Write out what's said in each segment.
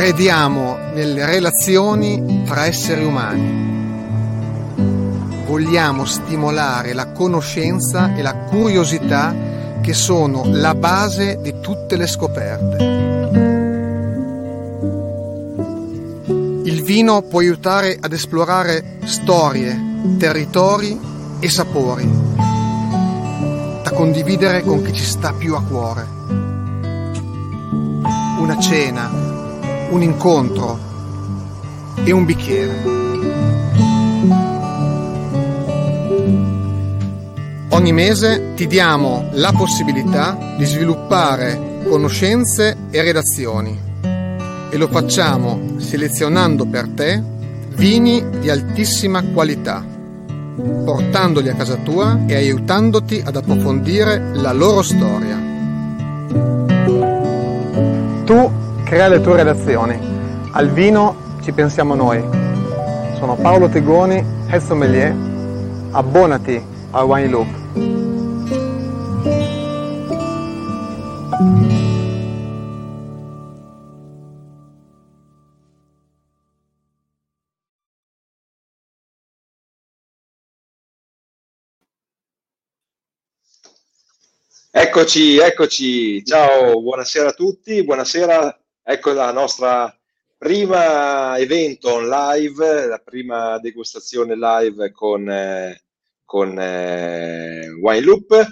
Crediamo nelle relazioni tra esseri umani. Vogliamo stimolare la conoscenza e la curiosità che sono la base di tutte le scoperte. Il vino può aiutare ad esplorare storie, territori e sapori, da condividere con chi ci sta più a cuore. Una cena, un incontro e un bicchiere. Ogni mese ti diamo la possibilità di sviluppare conoscenze e redazioni e lo facciamo selezionando per te vini di altissima qualità, portandoli a casa tua e aiutandoti ad approfondire la loro storia. Tu crea le tue redazioni, al vino ci pensiamo noi. Sono Paolo Tegoni, head sommelier, abbonati a Wine Loop. Eccoci, eccoci, ciao, buonasera a tutti, buonasera, ecco la nostra prima evento live, la prima degustazione live con, eh, con eh, Wine Loop.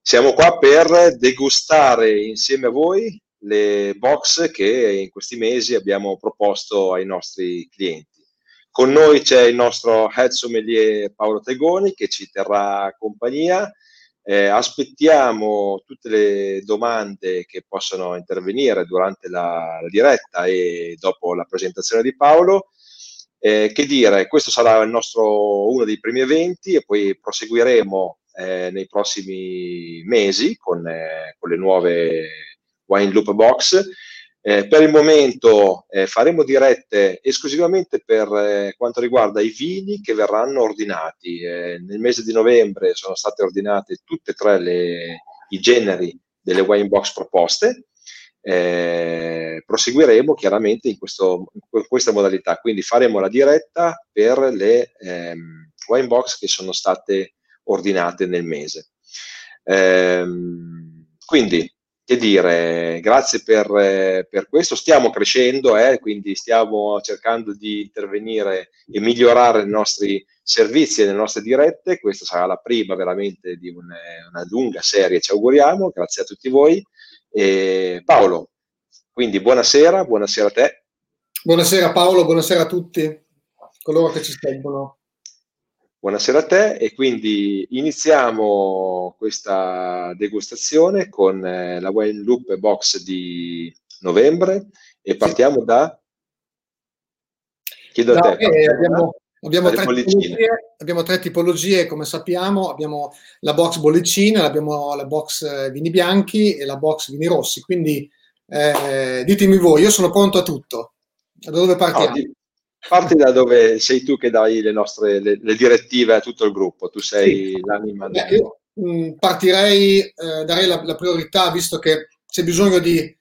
Siamo qua per degustare insieme a voi le box che in questi mesi abbiamo proposto ai nostri clienti. Con noi c'è il nostro head sommelier Paolo Tegoni che ci terrà compagnia eh, aspettiamo tutte le domande che possono intervenire durante la, la diretta e dopo la presentazione di Paolo. Eh, che dire, questo sarà nostro, uno dei primi eventi e poi proseguiremo eh, nei prossimi mesi con, eh, con, le nuove Wine Loop Box eh, per il momento eh, faremo dirette esclusivamente per eh, quanto riguarda i vini che verranno ordinati. Eh, nel mese di novembre sono state ordinate tutte e tre le, i generi delle wine box proposte. Eh, proseguiremo chiaramente in, questo, in, questa modalità, quindi faremo la diretta per le ehm, wine box che sono state ordinate nel mese. Ehm, quindi che dire, grazie per, per questo. Stiamo crescendo, eh, quindi stiamo cercando di intervenire e migliorare i nostri servizi e le nostre dirette. Questa sarà la prima veramente di un, una lunga serie, ci auguriamo. Grazie a tutti voi. E Paolo, quindi buonasera, buonasera a te. Buonasera Paolo, buonasera a tutti coloro che ci seguono. Buonasera a te e quindi iniziamo questa degustazione con eh, la Wine Loop Box di novembre e partiamo da... Chiedo da, a te. Eh, abbiamo, abbiamo, tre abbiamo, tre tipologie, come sappiamo, abbiamo la box bollicina, abbiamo la box eh, vini bianchi e la box vini rossi, quindi eh, ditemi voi, io sono pronto a tutto. Da dove partiamo? Oh, Parti da dove sei tu che dai le nostre le, le direttive a tutto il gruppo, tu sei sì. l'anima. Beh, io mh, mm, partirei, eh, darei la, la, priorità, visto che c'è bisogno di,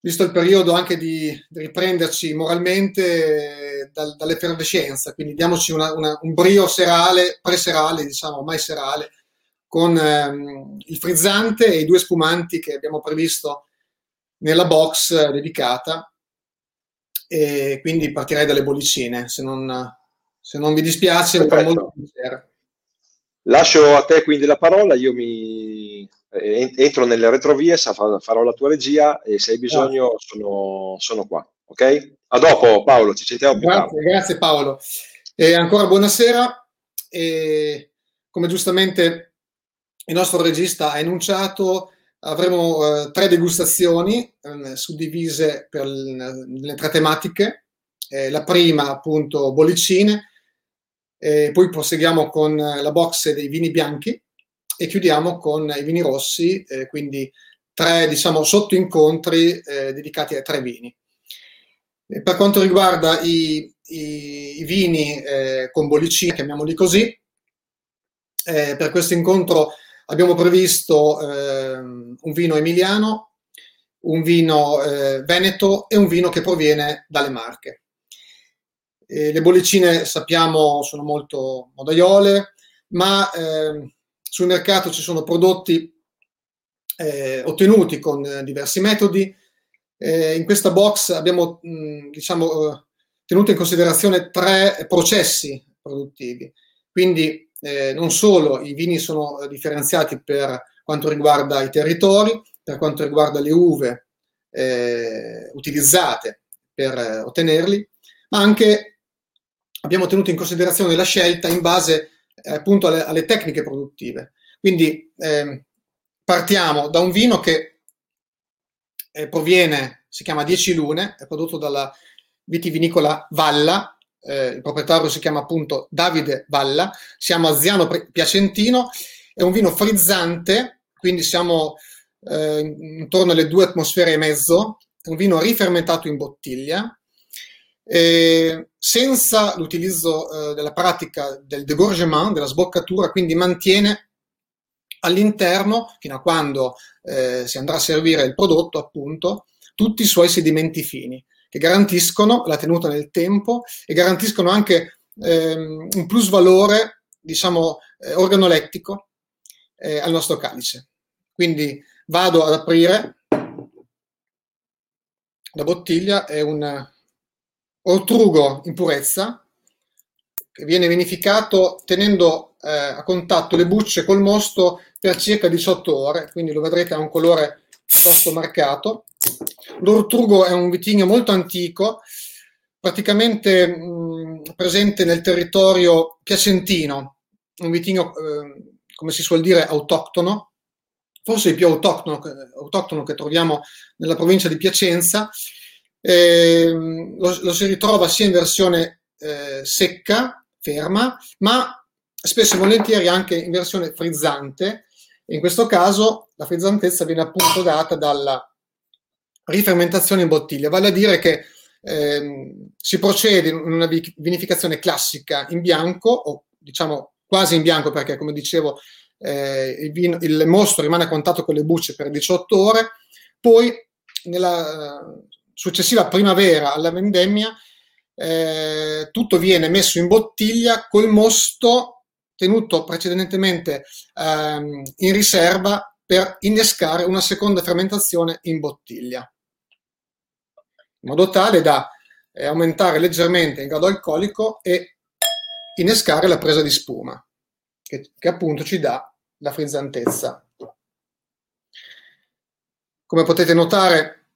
visto il periodo anche di, di riprenderci moralmente eh, dal, dall'effervescenza, quindi diamoci una, una, un brio serale, pre-serale, diciamo ormai serale, con ehm, il frizzante e i due spumanti che abbiamo previsto nella box eh, dedicata e quindi partirei dalle bollicine, se non, se non vi dispiace. Molto Lascio a te quindi la parola, io mi eh, entro nelle retrovie, farò la tua regia e se hai bisogno sono, sono qua. Ok? A dopo Paolo, ci sentiamo più grazie, tardi. Grazie Paolo. E ancora buonasera. E come giustamente il nostro regista ha enunciato, avremo eh, tre degustazioni eh, suddivise per le, tre tematiche. Eh, la prima, appunto, bollicine, poi proseguiamo con la box dei vini bianchi e chiudiamo con i vini rossi, eh, quindi tre, diciamo, sottoincontri eh, dedicati ai tre vini. per quanto riguarda i, i, i vini eh, con bollicine, chiamiamoli così, per questo incontro Abbiamo previsto eh, un vino emiliano un vino eh, veneto e un vino che proviene dalle Marche. E le bollicine sappiamo sono molto modaiole, ma eh, sul mercato ci sono prodotti eh, ottenuti con diversi metodi. In questa box abbiamo mh, diciamo, eh, tenuto in considerazione tre processi produttivi. Quindi eh, non solo i vini sono differenziati per quanto riguarda i territori, per quanto riguarda le uve eh, utilizzate per ottenerli, ma anche abbiamo tenuto in considerazione la scelta in base eh, appunto alle, alle, tecniche produttive. Quindi eh, partiamo da un vino che eh, proviene, si chiama 10 Lune, è prodotto dalla vitivinicola Valla, eh, il proprietario si chiama appunto Davide Valla, siamo a Ziano Piacentino, è un vino frizzante, quindi siamo eh, intorno alle due atmosfere e mezzo, è un vino rifermentato in bottiglia, eh, senza l'utilizzo eh, della pratica del degorgement, della sboccatura, quindi mantiene all'interno, fino a quando eh, si andrà a servire il prodotto, appunto, tutti i suoi sedimenti fini, che garantiscono la tenuta nel tempo e garantiscono anche ehm, un plus valore, diciamo, eh, organolettico eh, al nostro calice. Quindi vado ad aprire la bottiglia, è un ortrugo in purezza, che viene vinificato tenendo eh, a contatto le bucce col mosto per circa 18 ore, quindi lo vedrete ha un colore piuttosto marcato. L'ortrugo è un vitigno molto antico, praticamente mh, presente nel territorio piacentino, un vitigno, eh, come si suol dire, autoctono, forse il più autoctono, autoctono che troviamo nella provincia di Piacenza, eh, lo, lo, si ritrova sia in versione eh, secca, ferma, ma spesso e volentieri anche in versione frizzante. In questo caso la frizzantezza viene appunto data dalla rifermentazione in bottiglia, vale a dire che ehm, si procede in una vinificazione classica in bianco, o diciamo quasi in bianco perché come dicevo eh, il, vino, il, mostro rimane a contatto con le bucce per 18 ore, poi nella successiva primavera alla vendemmia, eh, tutto viene messo in bottiglia col mosto tenuto precedentemente ehm, in riserva per innescare una seconda fermentazione in bottiglia, in modo tale da eh, aumentare leggermente il grado alcolico e innescare la presa di spuma, che, che appunto ci dà la frizzantezza. Come potete notare,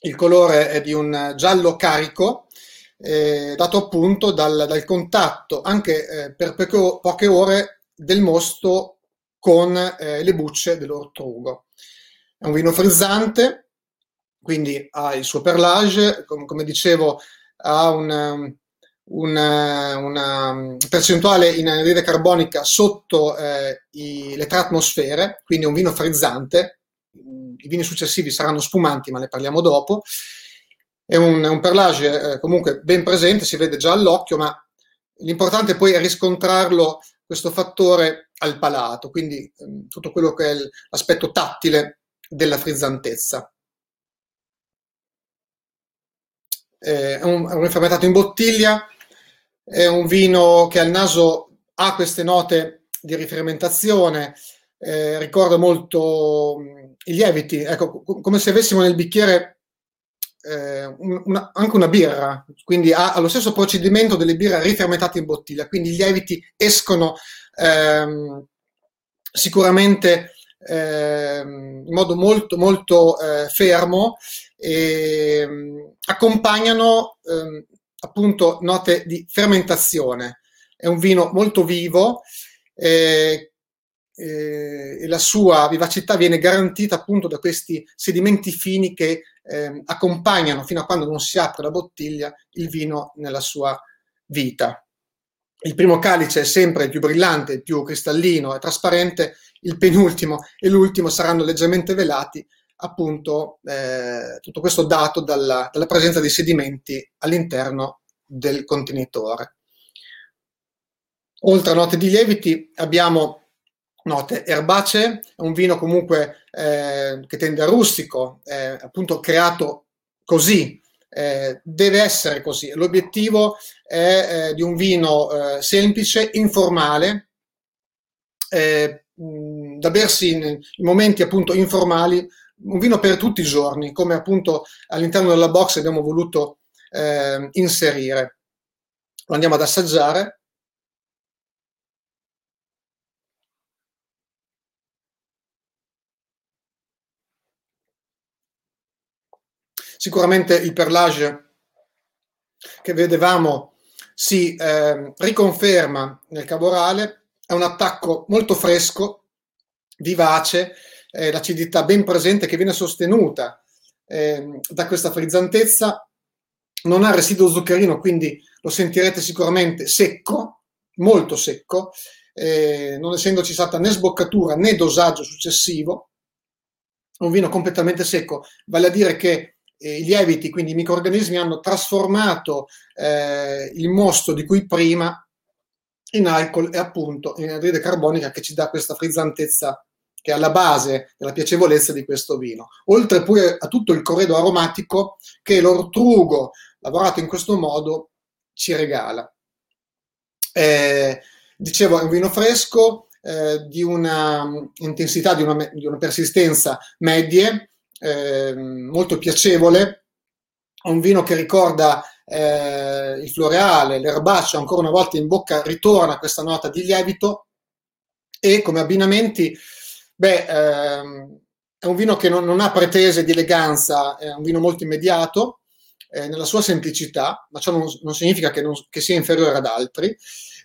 il colore è di un giallo carico, eh, dato appunto dal, dal contatto anche eh, per poche, poche, ore del mosto con eh, le bucce dell'ortrugo. È un vino frizzante, quindi ha il suo perlage, com- come dicevo, ha un, una, una, percentuale in anidride carbonica sotto eh, i, le tre atmosfere, quindi un vino frizzante, i vini successivi saranno spumanti, ma ne parliamo dopo. È un, un perlage eh, comunque ben presente, si vede già all'occhio, ma l'importante poi è riscontrarlo questo fattore al palato, quindi ehm, tutto quello che è l'aspetto tattile della frizzantezza. Eh, è un, è un rifermentato in bottiglia, è un vino che al naso ha queste note di rifermentazione, eh, ricorda molto i lieviti, ecco, come se avessimo nel bicchiere eh, una, anche una birra, quindi ha, ha, lo stesso procedimento delle birre rifermentate in bottiglia, quindi i lieviti escono ehm, sicuramente ehm, in modo molto, molto eh, fermo e ehm, accompagnano ehm, appunto note di fermentazione. È un vino molto vivo, eh, eh, e la sua vivacità viene garantita appunto da questi sedimenti fini che eh, accompagnano fino a quando non si apre la bottiglia il vino nella sua vita. Il primo calice è sempre il più brillante, il più cristallino e trasparente, il penultimo e l'ultimo saranno leggermente velati, appunto eh, tutto questo dato dalla, dalla presenza di sedimenti all'interno del contenitore. Oltre a note di lieviti abbiamo note erbacee, è un vino comunque eh, che tende a rustico, eh, appunto creato così, eh, deve essere così. L'obiettivo è eh, di un vino eh, semplice, informale, eh, da bersi in, in, momenti appunto informali, un vino per tutti i giorni, come appunto all'interno della box abbiamo voluto inserire. Lo andiamo ad assaggiare. Sicuramente il perlage che vedevamo si eh, riconferma nel caborale, è un attacco molto fresco, vivace, eh, l'acidità ben presente che viene sostenuta eh, da questa frizzantezza, non ha residuo zuccherino, quindi lo sentirete sicuramente secco, molto secco, eh, non essendoci stata né sboccatura né dosaggio successivo, un vino completamente secco, vale a dire che eh, i lieviti, quindi i microorganismi, hanno trasformato eh, il mosto di cui prima in alcol e appunto in anidride carbonica che ci dà questa frizzantezza che è alla base della piacevolezza di questo vino. Oltre pure a tutto il corredo aromatico che l'ortrugo lavorato in questo modo ci regala. Eh, dicevo, è un vino fresco, eh, di una intensità, di una, di una persistenza medie, eh, molto piacevole, un vino che ricorda eh, il floreale, l'erbaceo, ancora una volta in bocca ritorna questa nota di lievito e come abbinamenti, beh, ehm, è un vino che non, non, ha pretese di eleganza, è un vino molto immediato eh, nella sua semplicità, ma ciò non, non significa che, non, che sia inferiore ad altri,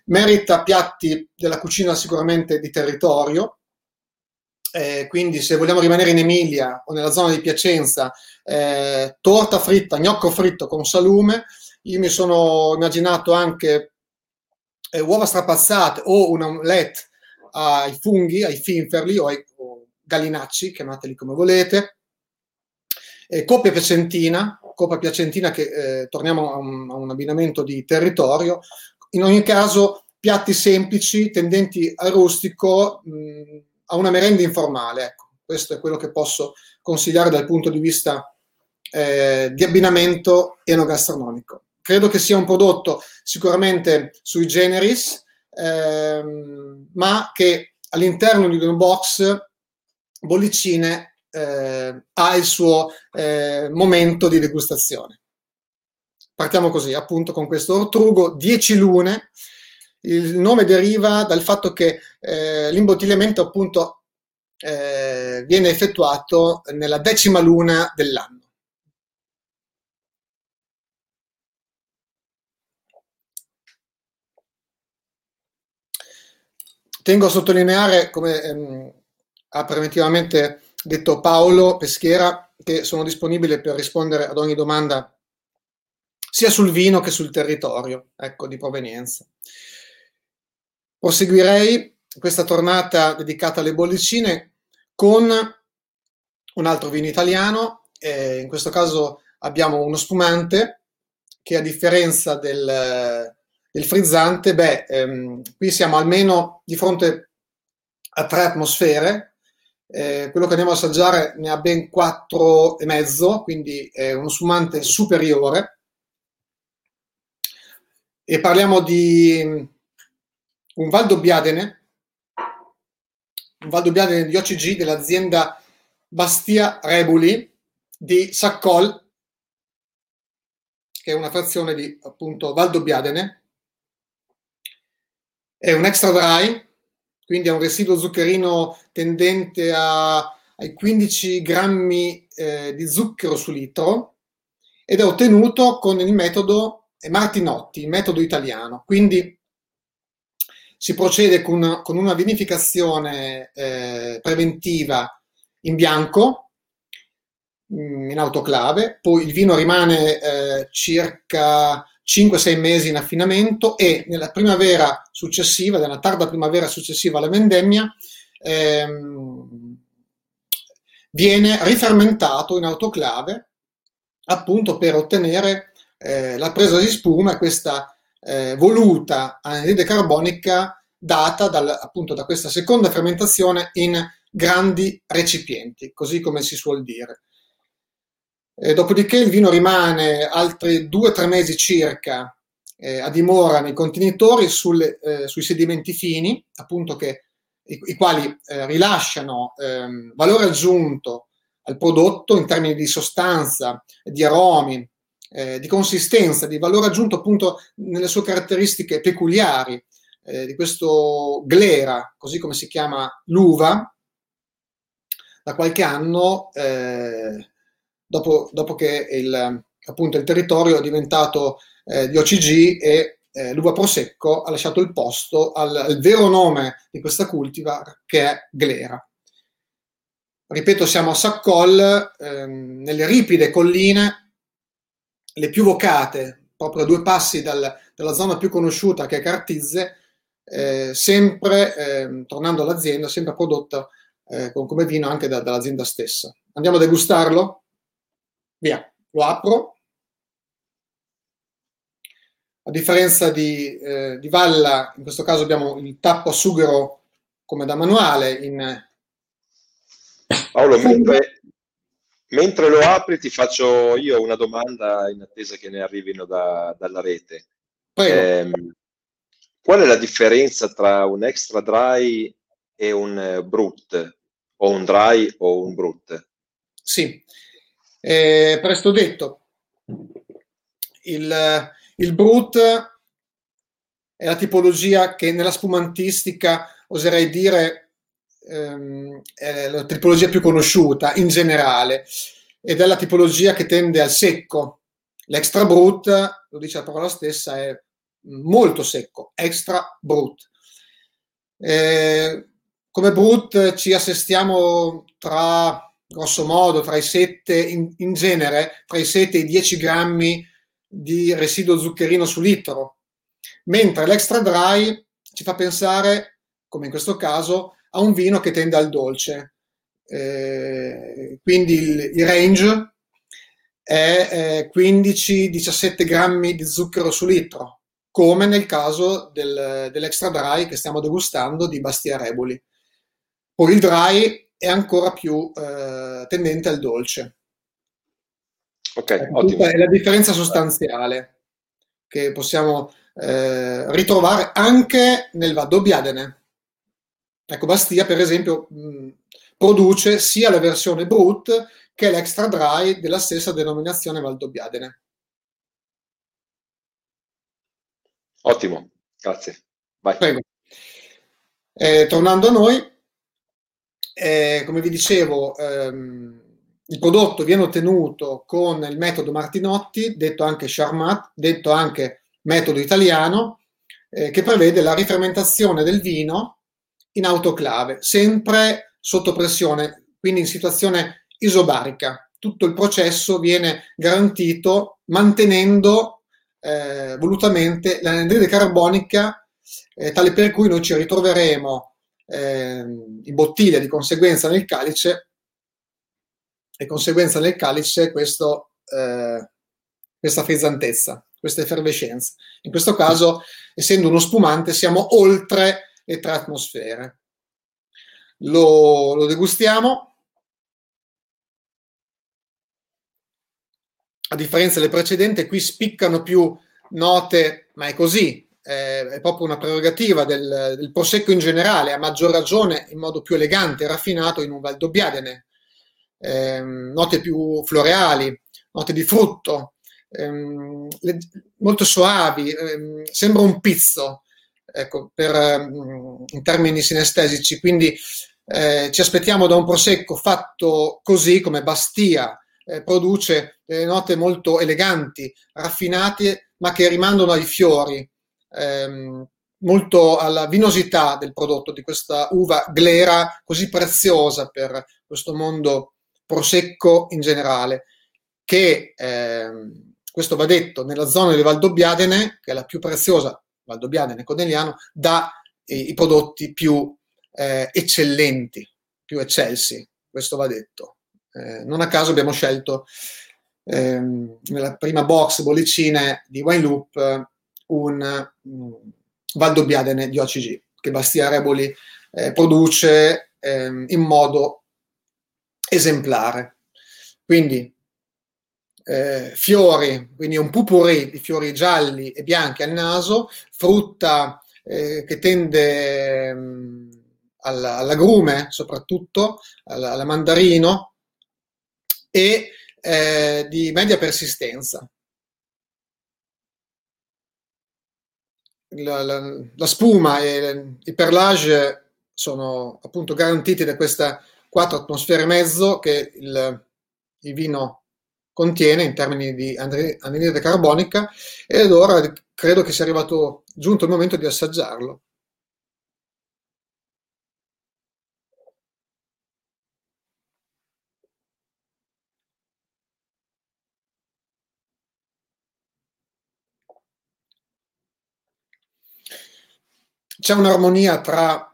merita piatti della cucina sicuramente di territorio, eh, quindi se vogliamo rimanere in Emilia o nella zona di Piacenza, eh, torta fritta, gnocco fritto con salume, io mi sono immaginato anche eh, uova strapazzate o un omelette ai funghi, ai finferli o ai o gallinacci, chiamateli come volete, e coppia piacentina, coppa piacentina che eh, torniamo a un, a un abbinamento di territorio, in ogni caso piatti semplici, tendenti al rustico, mh, a una merenda informale. Ecco, questo è quello che posso consigliare dal punto di vista eh, di abbinamento enogastronomico. Credo che sia un prodotto sicuramente sui generis, ehm, ma che all'interno di un box bollicine eh, ha il suo eh, momento di degustazione. Partiamo così, appunto, con questo ortrugo 10 lune, il nome deriva dal fatto che eh, l'imbottigliamento appunto eh, viene effettuato nella decima luna dell'anno. Tengo a sottolineare, come ehm, ha preventivamente detto Paolo Peschiera, che sono disponibile per rispondere ad ogni domanda sia sul vino che sul territorio ecco, di provenienza. Proseguirei questa tornata dedicata alle bollicine con un altro vino italiano, eh, in questo caso abbiamo uno spumante che a differenza del, del frizzante, beh, ehm, qui siamo almeno di fronte a tre atmosfere, eh, quello che andiamo a assaggiare ne ha ben quattro e mezzo, quindi è uno spumante superiore. E parliamo di un Valdobbiadene, un Valdobbiadene di OCG dell'azienda Bastia Rebuli di Saccol, che è una frazione di appunto Valdobbiadene. È un extra dry, quindi ha un residuo zuccherino tendente a, ai 15 grammi eh, di zucchero su litro ed è ottenuto con il metodo Martinotti, il metodo italiano. Quindi si procede con, con una vinificazione eh, preventiva in bianco, mm, in autoclave, poi il vino rimane eh, circa 5-6 mesi in affinamento e nella primavera successiva, nella tarda primavera successiva alla vendemmia, ehm, viene rifermentato in autoclave appunto per ottenere eh, la presa di spuma questa eh, voluta anidride carbonica data dal, appunto da questa seconda fermentazione in grandi recipienti, così come si suol dire. E dopodiché il vino rimane altri due o tre mesi circa eh, a dimora nei contenitori sulle, eh, sui sedimenti fini, appunto che, i, i quali eh, rilasciano ehm, valore aggiunto al prodotto in termini di sostanza, di aromi, eh, di consistenza, di valore aggiunto appunto nelle sue caratteristiche peculiari eh, di questo glera, così come si chiama l'uva, da qualche anno, eh, dopo, dopo, che il, appunto, il territorio è diventato eh, di OCG e eh, l'uva Prosecco ha lasciato il posto al, al, vero nome di questa cultivar che è glera. Ripeto, siamo a Saccol, ehm, nelle ripide colline, le più vocate, proprio a due passi dal, dalla zona più conosciuta che è Cartizze, eh, sempre, eh, tornando all'azienda, sempre prodotta eh, con, come vino anche da, dall'azienda stessa. Andiamo a degustarlo? Via, lo apro. A differenza di, eh, di Valla, in questo caso abbiamo il tappo a sughero come da manuale in Paolo, mentre, mentre, lo apri ti faccio io una domanda in attesa che ne arrivino da, dalla rete. Eh, qual è la differenza tra un extra dry e un eh, brut? O un dry o un brut? Sì, eh, presto detto. Il, il brut è la tipologia che nella spumantistica oserei dire ehm, è la tipologia più conosciuta in generale ed è la tipologia che tende al secco. L'extra brut, lo dice la parola stessa, è molto secco, extra brut. Eh, come brut ci assestiamo tra, grosso modo, tra i 7, in, in genere, tra i 7 e i 10 grammi di residuo zuccherino su litro, mentre l'extra dry ci fa pensare, come in questo caso, a un vino che tende al dolce. Eh, quindi il, il, range è eh, 15-17 grammi di zucchero su litro, come nel caso del, dell'extra dry che stiamo degustando di Bastia Reboli. Poi il dry è ancora più eh, tendente al dolce. Ok, ecco, ottimo. È la differenza sostanziale che possiamo eh, ritrovare anche nel Vado Biadene Ecco, Bastia, per esempio, mh, produce sia la versione Brut che l'extra dry della stessa denominazione Valdobbiadene. Ottimo, grazie. Vai. Prego. Eh, tornando a noi, eh, come vi dicevo, ehm, il prodotto viene ottenuto con il metodo Martinotti, detto anche Charmat, detto anche metodo italiano, eh, che prevede la rifermentazione del vino in autoclave, sempre sotto pressione, quindi in situazione isobarica. Tutto il processo viene garantito mantenendo eh, volutamente l'anidride carbonica eh, tale per cui noi ci ritroveremo eh, in bottiglia di conseguenza nel calice e conseguenza nel calice questo, eh, questa frizzantezza, questa effervescenza. In questo caso, essendo uno spumante, siamo oltre e tre atmosfere. Lo, lo degustiamo. A differenza del precedente, qui spiccano più note, ma è così, è proprio una prerogativa del, del, prosecco in generale, a maggior ragione in modo più elegante e raffinato in un Valdobbiadene. Eh, note più floreali, note di frutto, ehm, le, molto soavi, ehm, sembra un pizzo, ecco, per, mm, in termini sinestesici. Quindi eh, ci aspettiamo da un prosecco fatto così come Bastia eh, produce delle note molto eleganti, raffinate, ma che rimandano ai fiori, ehm, molto alla vinosità del prodotto di questa uva glera così preziosa per questo mondo prosecco in generale, che ehm, questo va detto nella zona di Valdobbiadene, che è la più preziosa Valdobbiadene Conegliano, dà eh, i prodotti più eh, eccellenti, più eccelsi, questo va detto. Eh, non a caso abbiamo scelto ehm, nella prima box bollicine di Wine Loop un um, Valdobbiadene di OCG. che Bastia Reboli eh, produce ehm, in modo esemplare. Quindi eh, fiori, quindi un pupurri di fiori gialli e bianchi al naso, frutta eh, che tende mh, mm, alla, all'agrume soprattutto, alla, alla mandarino e eh, di media persistenza. La, la, la spuma e il perlage sono appunto garantiti da queste 4 atmosfere e mezzo che il, il vino contiene in termini di anidride carbonica ed ora credo che sia arrivato giunto il momento di assaggiarlo. C'è un'armonia tra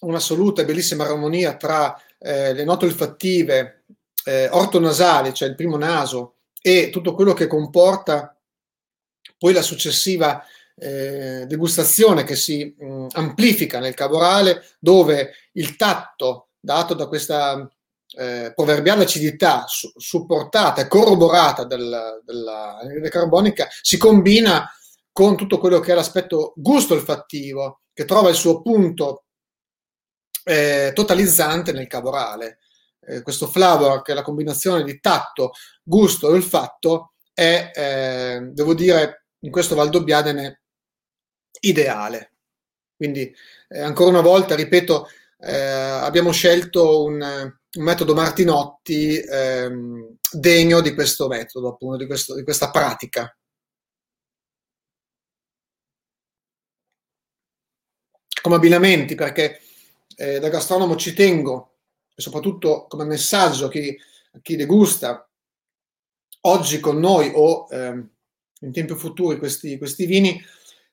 un'assoluta e bellissima armonia tra eh, le note olfattive eh, ortonasali, cioè il primo naso, e tutto quello che comporta poi la successiva eh, degustazione che si mh, amplifica nel cavorale, dove il tatto dato da questa eh, proverbiale acidità su, supportata e corroborata del, della carbonica si combina con tutto quello che è l'aspetto gusto olfattivo, che trova il suo punto eh, totalizzante nel cavorale. Eh, questo flavor, che è la combinazione di tatto, gusto e olfatto, è, eh, devo dire, in questo Valdobbiadene ideale. Quindi, eh, ancora una volta, ripeto, eh, abbiamo scelto un, un metodo Martinotti ehm, degno di questo metodo, appunto, di, questo, di questa pratica. Come abbinamenti, perché eh, da gastronomo ci tengo, e soprattutto come messaggio a chi, a chi degusta oggi con noi o ehm, in tempi futuri questi, questi vini,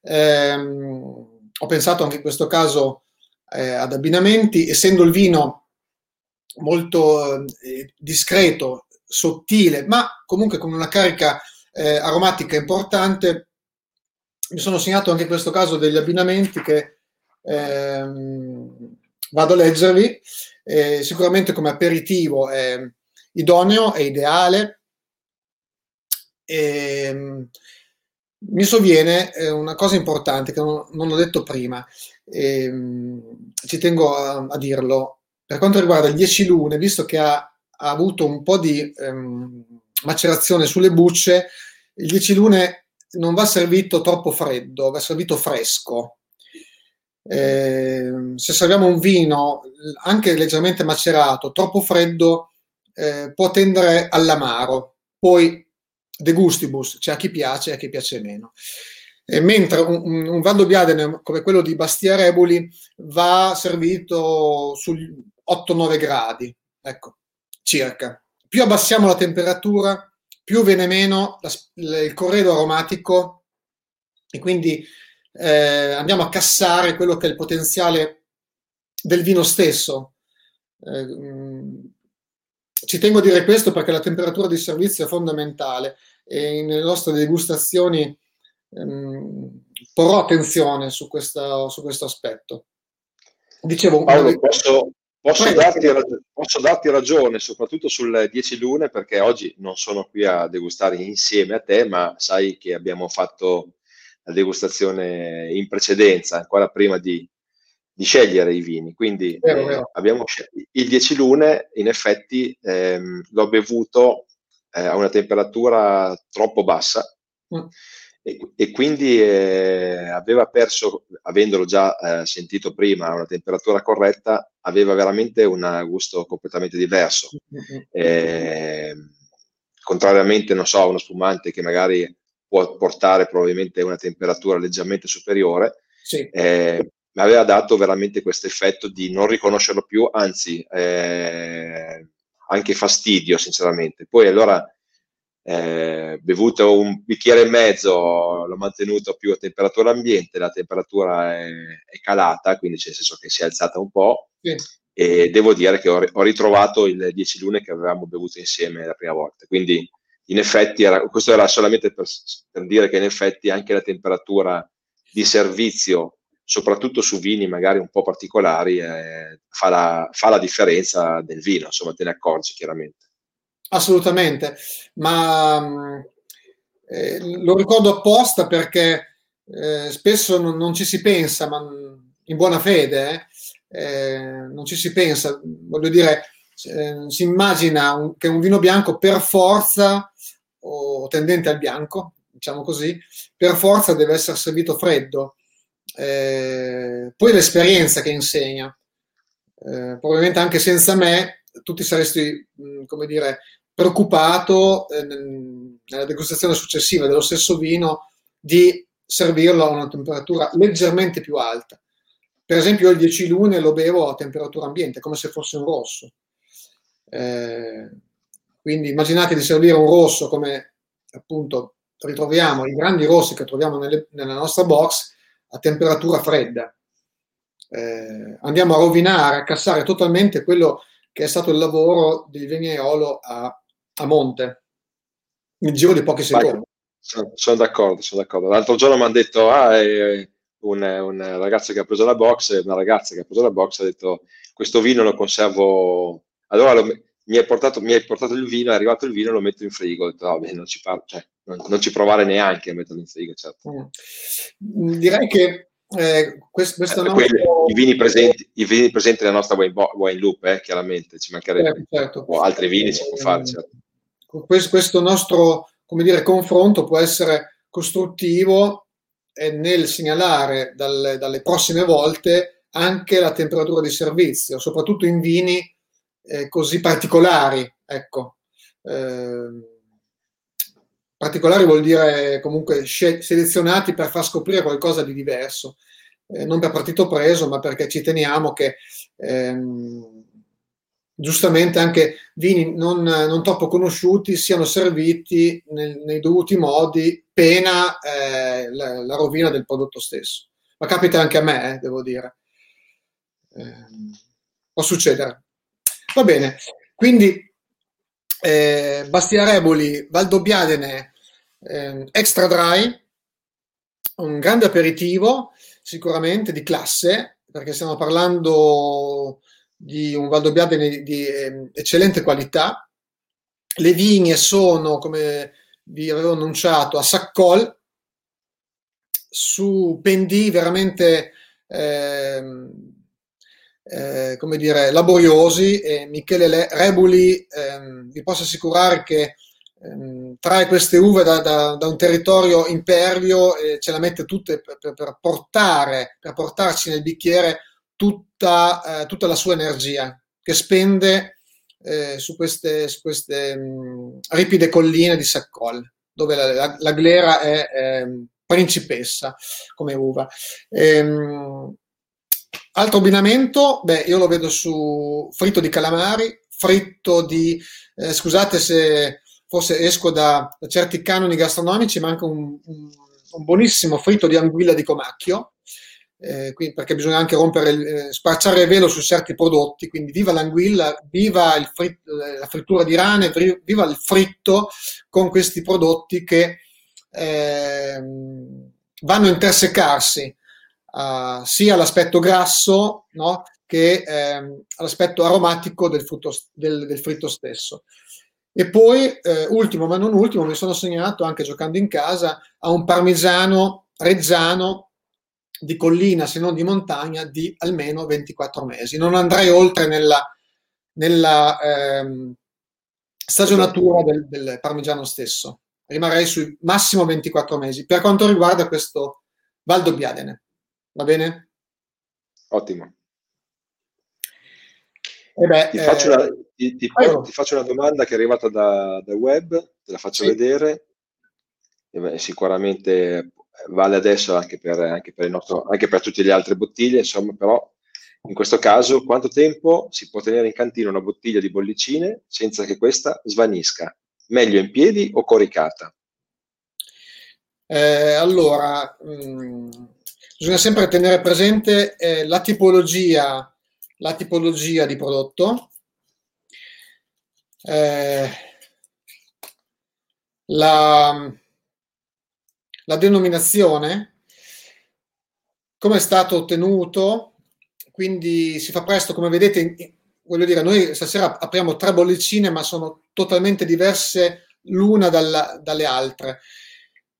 ehm, ho pensato anche in questo caso eh, ad abbinamenti, essendo il vino molto eh, discreto, sottile, ma comunque con una carica eh, aromatica importante, mi sono segnato anche in questo caso degli abbinamenti che ehm, vado a leggervi. Eh, sicuramente come aperitivo è idoneo, è ideale. E, ehm, mi sovviene eh, una cosa importante che non, non ho detto prima, e, ehm, ci tengo a, a, dirlo. Per quanto riguarda il 10 lune, visto che ha, ha avuto un po' di ehm, macerazione sulle bucce, il 10 lune non va servito troppo freddo, va servito fresco eh, se serviamo un vino anche leggermente macerato, troppo freddo, eh, può tendere all'amaro. Poi de gustibus, c'è a chi piace e a chi piace meno. E mentre un, un, un Valdo come quello di Bastia Reboli va servito sugli 8-9 gradi, ecco, circa. Più abbassiamo la temperatura, più viene meno la, il corredo aromatico e quindi eh, andiamo a cassare quello che è il potenziale del vino stesso. Eh, ci tengo a dire questo perché la temperatura di servizio è fondamentale e nelle nostre degustazioni ehm, porrò attenzione su, questa, su, questo aspetto. Dicevo, Paolo, una... posso, posso, darti, posso, darti, ragione, soprattutto sul 10 lune, perché oggi non sono qui a degustare insieme a te, ma sai che abbiamo fatto la degustazione in precedenza, ancora prima di, di scegliere i vini. Quindi vero, eh, vero. abbiamo il 10 lune, in effetti ehm, l'ho bevuto eh, a una temperatura troppo bassa mm. e, e, quindi eh, aveva perso, avendolo già eh, sentito prima a una temperatura corretta, aveva veramente un gusto completamente diverso. Mm-hmm. contrariamente, non so, a uno spumante che magari può portare probabilmente a una temperatura leggermente superiore, sì. eh, mi aveva dato veramente questo effetto di non riconoscerlo più, anzi eh, anche fastidio sinceramente. Poi allora eh, bevuto un bicchiere e mezzo, l'ho mantenuto più a temperatura ambiente, la temperatura è, è calata, quindi c'è nel senso che si è alzata un po'. Sì. E devo dire che ho, ho ritrovato il 10 lune che avevamo bevuto insieme la prima volta. Quindi in effetti era, questo era solamente per, per, dire che in effetti anche la temperatura di servizio soprattutto su vini magari un po' particolari, eh, fa, la, fa, la, differenza del vino, insomma, te ne accorgi chiaramente. Assolutamente, ma eh, lo ricordo apposta perché eh, spesso non, non, ci si pensa, ma in buona fede, eh, eh, non ci si pensa, voglio dire, eh, si immagina un, che un vino bianco per forza o tendente al bianco, diciamo così, per forza deve essere servito freddo. Eh, poi l'esperienza che insegna. Eh, probabilmente anche senza me tu ti saresti, mh, come dire, preoccupato eh, nella degustazione successiva dello stesso vino di servirlo a una temperatura leggermente più alta. Per esempio, il 10 lune lo bevo a temperatura ambiente, come se fosse un rosso. Eh, quindi immaginate di servire un rosso come appunto ritroviamo i grandi rossi che troviamo nelle, nella nostra box a temperatura fredda. Eh, andiamo a rovinare, a cassare totalmente quello che è stato il lavoro del vignaiolo a, a monte, in giro di pochi secondi. Sono, sono, d'accordo, sono d'accordo. L'altro giorno mi hanno detto, ah, è un, un, ragazzo che ha preso la box, una ragazza che ha preso la box ha detto, questo vino lo conservo, allora lo, mi, hai portato, mi hai portato il vino, è arrivato il vino, lo metto in frigo. Detto, vabbè, non ci, par- cioè, non, non ci provare neanche a metterlo in frigo, certo. Mm. Direi che eh, questo, questo eh, quelli, i, vini presenti, I vini presenti nella nostra wine, wine loop, eh, chiaramente, ci mancherebbe. Certo, certo. O altri vini si può fare, certo. Questo, questo nostro, come dire, confronto può essere costruttivo nel segnalare dalle, dalle prossime volte anche la temperatura di servizio, soprattutto in vini eh, così particolari. Ecco. Eh, particolari vuol dire comunque scel- selezionati per far scoprire qualcosa di diverso, eh, non per partito preso, ma perché ci teniamo che ehm, giustamente anche vini non, non, troppo conosciuti siano serviti nel, nei dovuti modi, pena eh, la, la, rovina del prodotto stesso. Ma capita anche a me, eh, devo dire. Eh, può succedere. Va bene, quindi eh, Bastia Reboli, Valdobbiadene, eh, extra dry, un grande aperitivo, sicuramente di classe, perché stiamo parlando di un Valdobbiadene di, di eh, eccellente qualità. Le vigne sono, come vi avevo annunciato, a Saccol, su pendii veramente eh, eh, come dire, laboriosi e Michele Le- Rebuli ehm, vi posso assicurare che ehm, trae queste uve da, da, da un territorio impervio e ce la mette tutte per, per, per portare, per portarci nel bicchiere tutta, eh, tutta la sua energia che spende eh, su queste, su queste mh, ripide colline di Saccol, dove la, la, la glera è eh, principessa come uva. Ehm, Altro abbinamento, beh, io lo vedo su fritto di calamari, fritto di, eh, scusate se forse esco da, da, certi canoni gastronomici, ma anche un, un, un buonissimo fritto di anguilla di comacchio, eh, perché bisogna anche rompere, eh, sparciare il velo su certi prodotti, quindi viva l'anguilla, viva fritto, la frittura di rane, viva il fritto con questi prodotti che ehm, vanno a intersecarsi uh, sia all'aspetto grasso no, che ehm, all'aspetto aromatico del, frutto, del, del, fritto stesso. E poi, eh, ultimo ma non ultimo, mi sono segnato anche giocando in casa a un parmigiano reggiano di collina, se non di montagna, di almeno 24 mesi. Non andrei oltre nella, nella ehm, stagionatura del, del, parmigiano stesso. Rimarrei sui massimo 24 mesi. Per quanto riguarda questo Valdobbiadene. Va bene? Ottimo. Eh beh, ti, faccio una, eh, ti, ti, ti, faccio una, domanda che è arrivata da, da web, te la faccio sì. vedere. Beh, sicuramente vale adesso anche per, anche, per nostro, anche per, tutte le altre bottiglie, insomma, però in questo caso quanto tempo si può tenere in cantina una bottiglia di bollicine senza che questa svanisca? Meglio in piedi o coricata? Eh, allora, mh, mm, bisogna sempre tenere presente eh, la, tipologia, la tipologia di prodotto, eh, la, la denominazione, come è stato ottenuto? Quindi si fa presto, come vedete, voglio dire, noi stasera apriamo tre bollicine, ma sono totalmente diverse l'una dalla, dalle altre.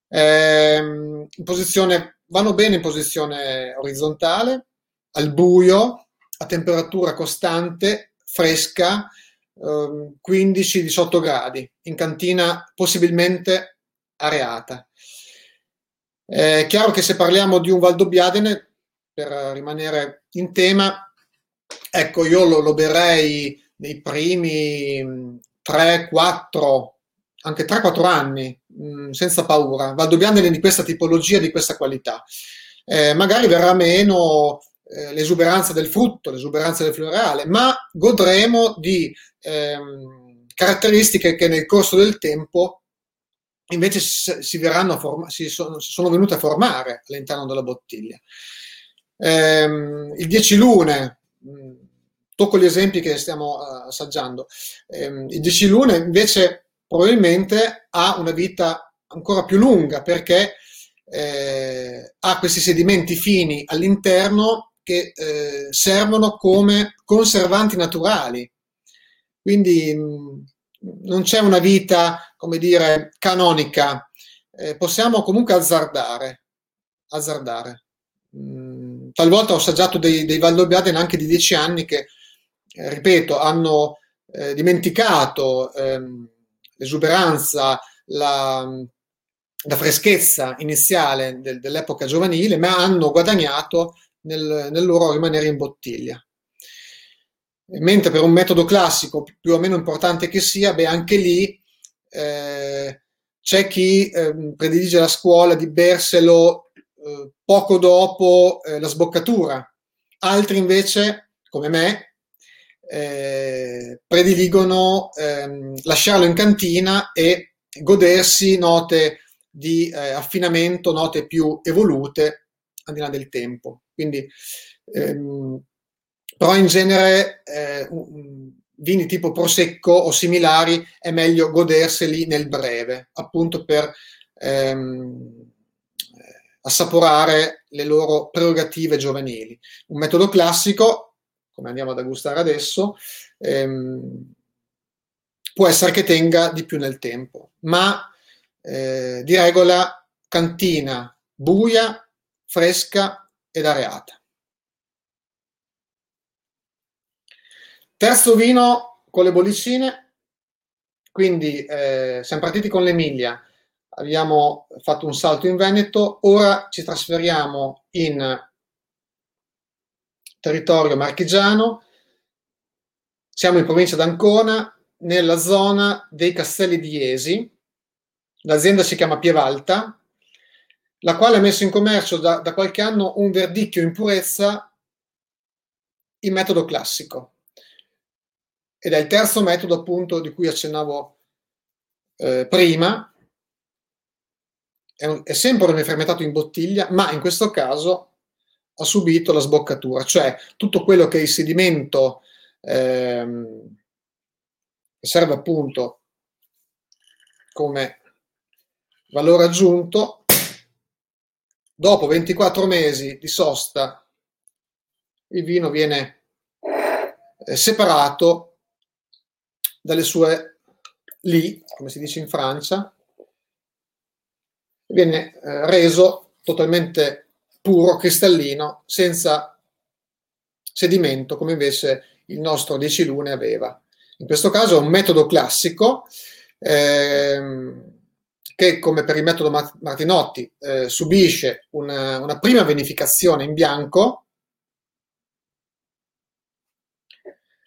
Eh, in posizione, vanno bene in posizione orizzontale, al buio, a temperatura costante, fresca, eh, 15-18 gradi, in cantina possibilmente areata. È chiaro che se parliamo di un Valdobbiadene, per rimanere in tema, ecco, io lo, lo berrei nei primi 3, 4, anche 3-4 anni, mh, senza paura. Valdobbiadene di questa tipologia, di questa qualità. Eh, magari verrà meno eh, l'esuberanza del frutto, l'esuberanza del floreale, ma godremo di ehm, caratteristiche che nel corso del tempo invece si, forma- si sono, sono, venute a formare all'interno della bottiglia. Ehm, il 10 lune, mm, tocco gli esempi che stiamo uh, assaggiando, ehm, il 10 lune invece probabilmente ha una vita ancora più lunga perché eh, ha questi sedimenti fini all'interno che eh, servono come conservanti naturali. Quindi mh, non c'è una vita, come dire, canonica. Eh, possiamo comunque azzardare. azzardare. Mm, talvolta ho assaggiato dei, dei Valdobbiaden anche di dieci anni che, eh, ripeto, hanno eh, dimenticato ehm, l'esuberanza, la, la, freschezza iniziale del, dell'epoca giovanile, ma hanno guadagnato nel, nel loro rimanere in bottiglia. Mentre per un metodo classico, più o meno importante che sia, beh, anche lì eh, c'è chi eh, predilige la scuola di berselo eh, poco dopo eh, la sboccatura, altri invece, come me, eh, prediligono ehm, lasciarlo in cantina e godersi note di eh, affinamento, note più evolute al di là del tempo. Quindi ehm, però in genere eh, vini tipo prosecco o similari è meglio goderseli nel breve, appunto per ehm, assaporare le loro prerogative giovanili. Un metodo classico, come andiamo ad agustare adesso, ehm, può essere che tenga di più nel tempo, ma eh, di regola cantina buia, fresca ed areata. Terzo vino con le bollicine, quindi eh, siamo partiti con l'Emilia, abbiamo fatto un salto in Veneto, ora ci trasferiamo in territorio marchigiano, siamo in provincia d'Ancona, nella zona dei Castelli di Iesi, l'azienda si chiama Pievalta, la quale ha messo in commercio da, da qualche anno un verdicchio in purezza in metodo classico. Ed è il terzo metodo appunto di cui accennavo eh, prima, è, un, è sempre un fermentato in bottiglia, ma in questo caso ha subito la sboccatura, cioè tutto quello che è il sedimento ehm, serve appunto come valore aggiunto, dopo 24 mesi di sosta il vino viene eh, separato dalle sue lì, come si dice in Francia, viene eh, reso totalmente puro, cristallino, senza sedimento, come invece il nostro 10 lune aveva. In questo caso è un metodo classico ehm, che, come per il metodo Martinotti, eh, subisce una, una prima vinificazione in bianco,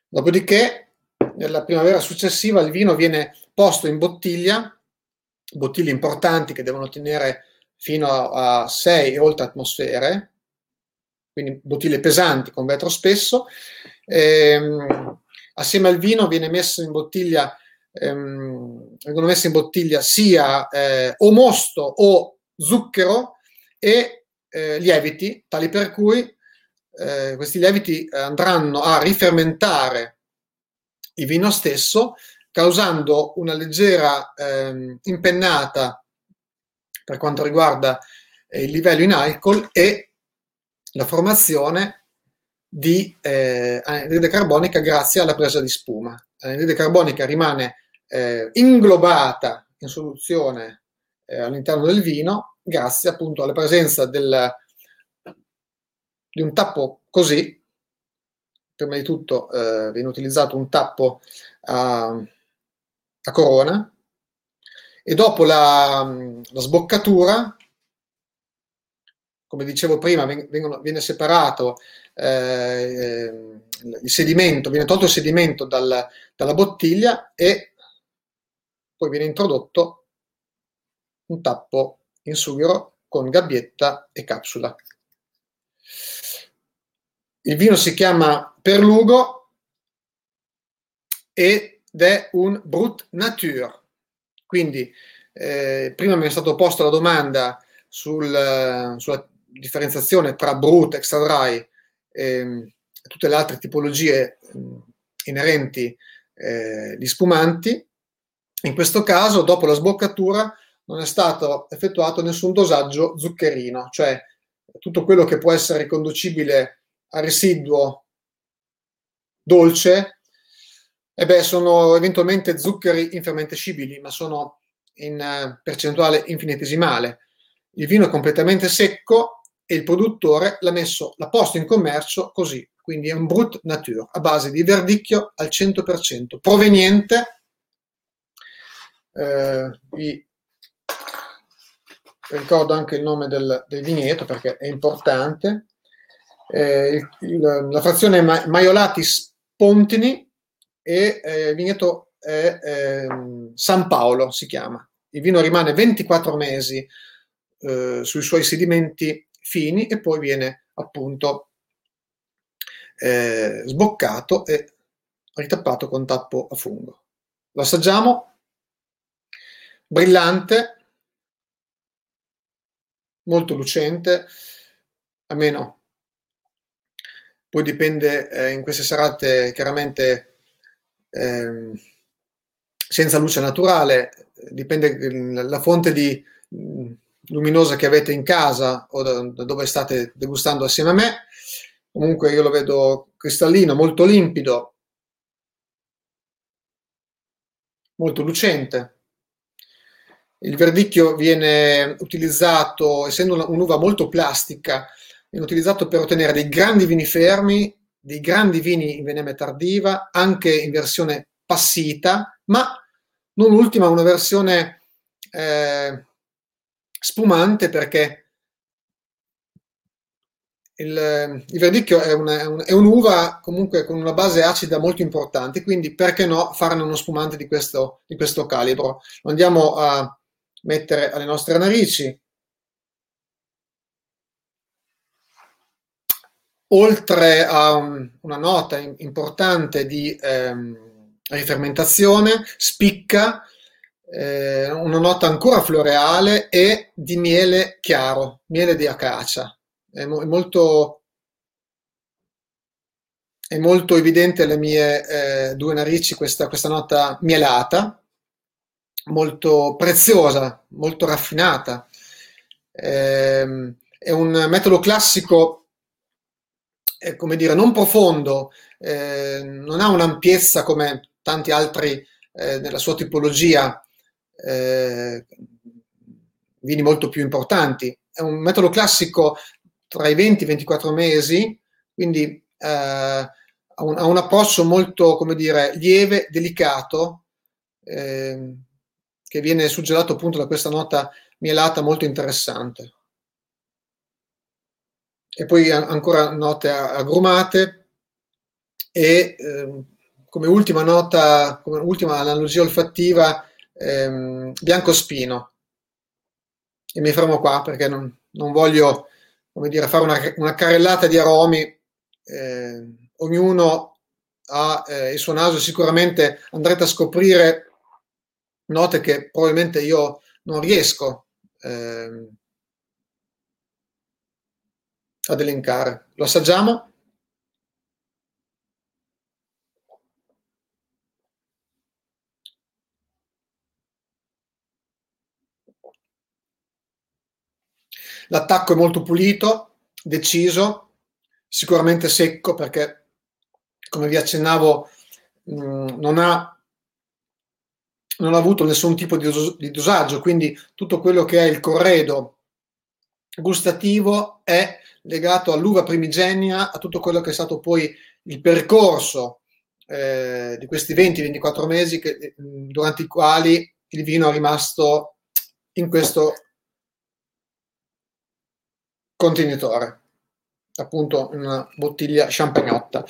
dopodiché nella primavera successiva il vino viene posto in bottiglia, bottiglie importanti che devono tenere fino a 6 e oltre atmosfere, quindi bottiglie pesanti con vetro spesso. Ehm, assieme al vino viene messo in bottiglia, ehm, vengono messe in bottiglia sia eh, o mosto o zucchero e eh, lieviti, tali per cui eh, questi lieviti andranno a rifermentare il vino stesso, causando una leggera eh, impennata per quanto riguarda eh, il livello in alcol e la formazione di eh, anidride carbonica grazie alla presa di spuma. L'anidride carbonica rimane eh, inglobata in soluzione eh, all'interno del vino grazie appunto alla presenza del, di un tappo così. Prima di tutto eh, viene utilizzato un tappo a, a corona e dopo la, la sboccatura come dicevo prima, vengono, viene separato eh, il sedimento, viene tolto il sedimento dal, dalla bottiglia e poi viene introdotto un tappo in sughero con gabbietta e capsula. Il vino si chiama Perlugo ed è un Brut Nature. Quindi, eh, prima mi è stato posto la domanda sul, sulla differenziazione tra brut, extra dry e tutte le altre tipologie ehm, inerenti eh, di spumanti. In questo caso, dopo la sboccatura, non è stato effettuato nessun dosaggio zuccherino, cioè tutto quello che può essere riconducibile a residuo dolce, e beh, sono eventualmente zuccheri infermentescibili, ma sono in uh, percentuale infinitesimale. Il vino è completamente secco e il produttore l'ha messo, l'ha posto in commercio così, quindi è un brut nature a base di verdicchio al 100%, proveniente, eh, vi ricordo anche il nome del, del vigneto perché è importante, eh, il, la frazione Ma- Maiolatis Pontini e eh, il vigneto è ehm, San Paolo si chiama. Il vino rimane 24 mesi eh, sui suoi sedimenti fini e poi viene appunto eh, sboccato e ritappato con tappo a fungo. Lo assaggiamo, brillante, molto lucente, almeno poi dipende eh, in queste serate chiaramente eh, senza luce naturale, dipende la fonte di luminosa che avete in casa o da, da dove state degustando assieme a me. Comunque io lo vedo cristallino, molto limpido, molto lucente. Il verdicchio viene utilizzato, essendo un'uva molto plastica, viene utilizzato per ottenere dei grandi vini fermi, dei grandi vini in veneme tardiva, anche in versione passita, ma non ultima una versione eh, spumante perché il, il verdicchio è, una, è, un'uva comunque con una base acida molto importante, quindi perché no farne uno spumante di questo, di questo calibro? Lo andiamo a mettere alle nostre narici. Oltre a un, una nota importante di ehm, rifermentazione, spicca eh, una nota ancora floreale e di miele chiaro, miele di acacia. È, mo- è molto, è molto evidente alle mie eh, due narici questa, questa nota mielata, molto preziosa, molto raffinata. Eh, è un metodo classico, eh, come dire, non profondo, eh, non ha un'ampiezza come tanti altri eh, nella sua tipologia, eh, vini molto più importanti. È un metodo classico tra i 20 e i 24 mesi, quindi eh, ha, un, ha, un, approccio molto, come dire, lieve, delicato, che viene suggerato appunto da questa nota mielata molto interessante. E poi ancora note agrumate e eh, come ultima nota, come ultima analogia olfattiva, ehm, biancospino. E mi fermo qua perché non, non voglio come dire, fare una, una carrellata di aromi. Eh, ognuno ha eh, il suo naso, sicuramente andrete a scoprire note che probabilmente io non riesco eh, ad elencare. Lo assaggiamo? L'attacco è molto pulito, deciso, sicuramente secco perché, come vi accennavo, mm, non ha non ha avuto nessun tipo di, dosaggio, quindi tutto quello che è il corredo gustativo è legato all'uva primigenia, a tutto quello che è stato poi il percorso eh, di questi 20-24 mesi che, durante i quali il vino è rimasto in questo contenitore, appunto una bottiglia champagnotta.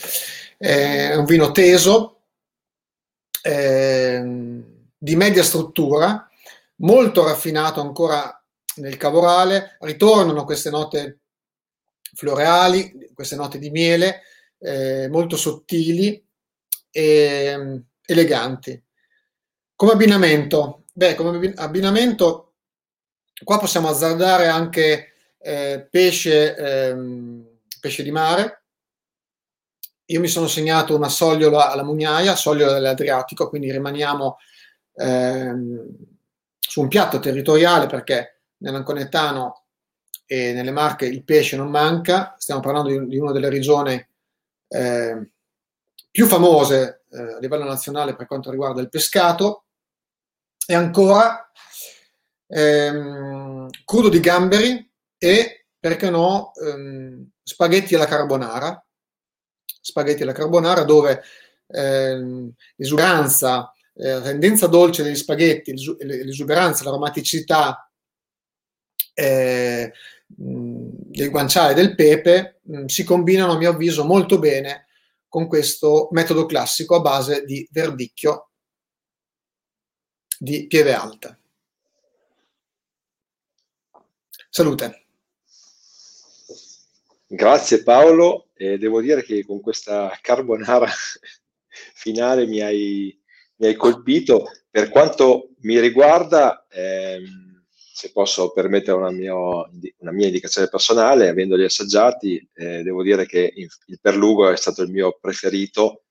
È un vino teso, eh, di media struttura, molto raffinato ancora nel cavorale, ritornano queste note floreali, queste note di miele, eh, molto sottili e um, eleganti. Come abbinamento, beh, come abbinamento, qua possiamo azzardare anche eh, pesce, ehm, pesce di mare. Io mi sono segnato una sogliola alla mugnaia, sogliola dell'Adriatico, quindi rimaniamo ehm, su un piatto territoriale perché nell'Anconetano e nelle Marche il pesce non manca, stiamo parlando di, di una delle regioni eh, più famose eh, a livello nazionale per quanto riguarda il pescato. E ancora ehm, crudo di gamberi e perché no ehm, spaghetti alla carbonara. Spaghetti alla carbonara dove ehm, l'esuberanza eh, la tendenza dolce degli spaghetti l'esuberanza l'aromaticità eh, del guanciale e del pepe mh, si combinano a mio avviso molto bene con questo metodo classico a base di verdicchio di pieve alta. Salute. Grazie Paolo, e devo dire che con questa carbonara finale mi hai, mi hai colpito. Per quanto mi riguarda, ehm, se posso permettere una, mio, una, mia indicazione personale, avendoli assaggiati, eh, devo dire che il Perlugo è stato il mio preferito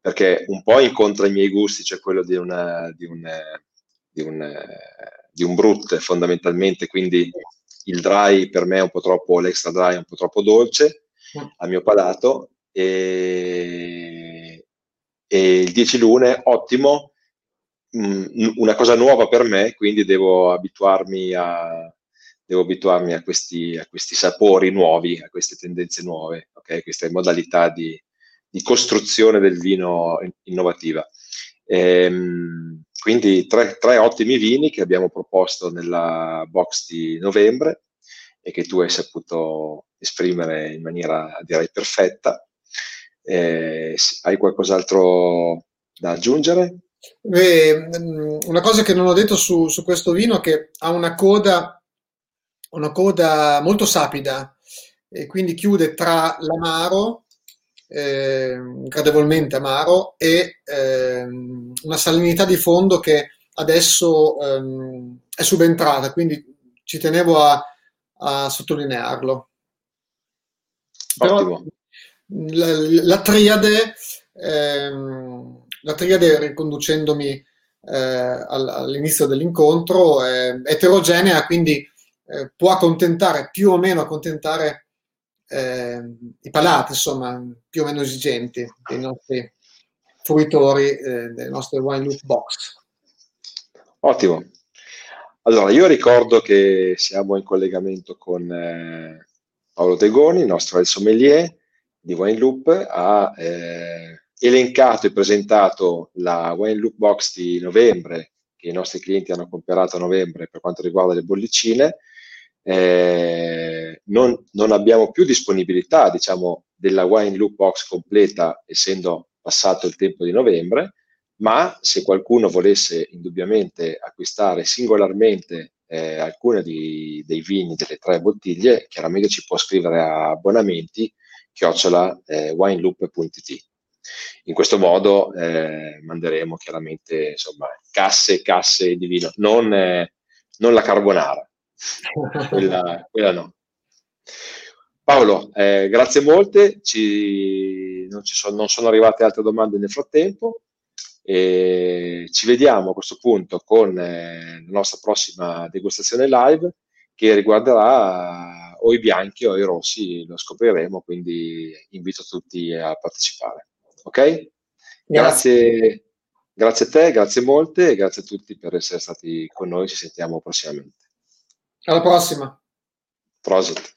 perché un po' incontra i miei gusti, cioè quello di, una, di, un, di, un, di un brut fondamentalmente, quindi il dry per me è un po' troppo, l'extra dry è un po' troppo dolce al mio palato e, e il 10 lune ottimo mh, una cosa nuova per me, quindi devo abituarmi a, devo abituarmi a questi, a questi sapori nuovi, a queste tendenze nuove, okay? queste modalità di, di, costruzione del vino innovativa. Ehm, quindi tre, tre, ottimi vini che abbiamo proposto nella box di novembre e che tu hai saputo esprimere in maniera direi perfetta. Eh, hai qualcos'altro da aggiungere? Mm, una cosa che non ho detto su, su, questo vino è che ha una coda, una coda molto sapida e quindi chiude tra l'amaro, eh, gradevolmente amaro, e eh, una salinità di fondo che adesso eh, è subentrata, quindi ci tenevo a, a sottolinearlo. Però la, la triade ehm, la triade, riconducendomi eh, all'inizio dell'incontro, è eterogenea, quindi eh, può accontentare più o meno accontentare eh, i palati, insomma, più o meno esigenti dei nostri fruitori, eh, delle nostre wine loop box. Ottimo. Allora, io ricordo che siamo in collegamento con eh, Paolo Tegoni, il nostro el sommelier di Wine Loop, a eh, elencato e presentato la Wine Look Box di novembre, che i nostri clienti hanno comprato a novembre per quanto riguarda le bollicine, eh, non, non, abbiamo più disponibilità, diciamo, della Wine Look Box completa, essendo passato il tempo di novembre, ma se qualcuno volesse indubbiamente acquistare singolarmente eh, alcune di, dei vini delle tre bottiglie, chiaramente ci può scrivere a abbonamenti chiocciola eh, wineloop.it. In questo modo eh, manderemo chiaramente insomma, casse e casse di vino, non, eh, non la carbonara, quella, quella, no. Paolo, eh, grazie molte, ci, non, ci sono, non, sono, arrivate altre domande nel frattempo. E ci vediamo a questo punto con eh, la nostra prossima degustazione live che riguarderà o i bianchi o i rossi, lo scopriremo, quindi invito tutti a partecipare. Ok? Grazie, grazie a te, grazie molte e grazie a tutti per essere stati con noi, ci sentiamo prossimamente. Alla prossima. Prosit.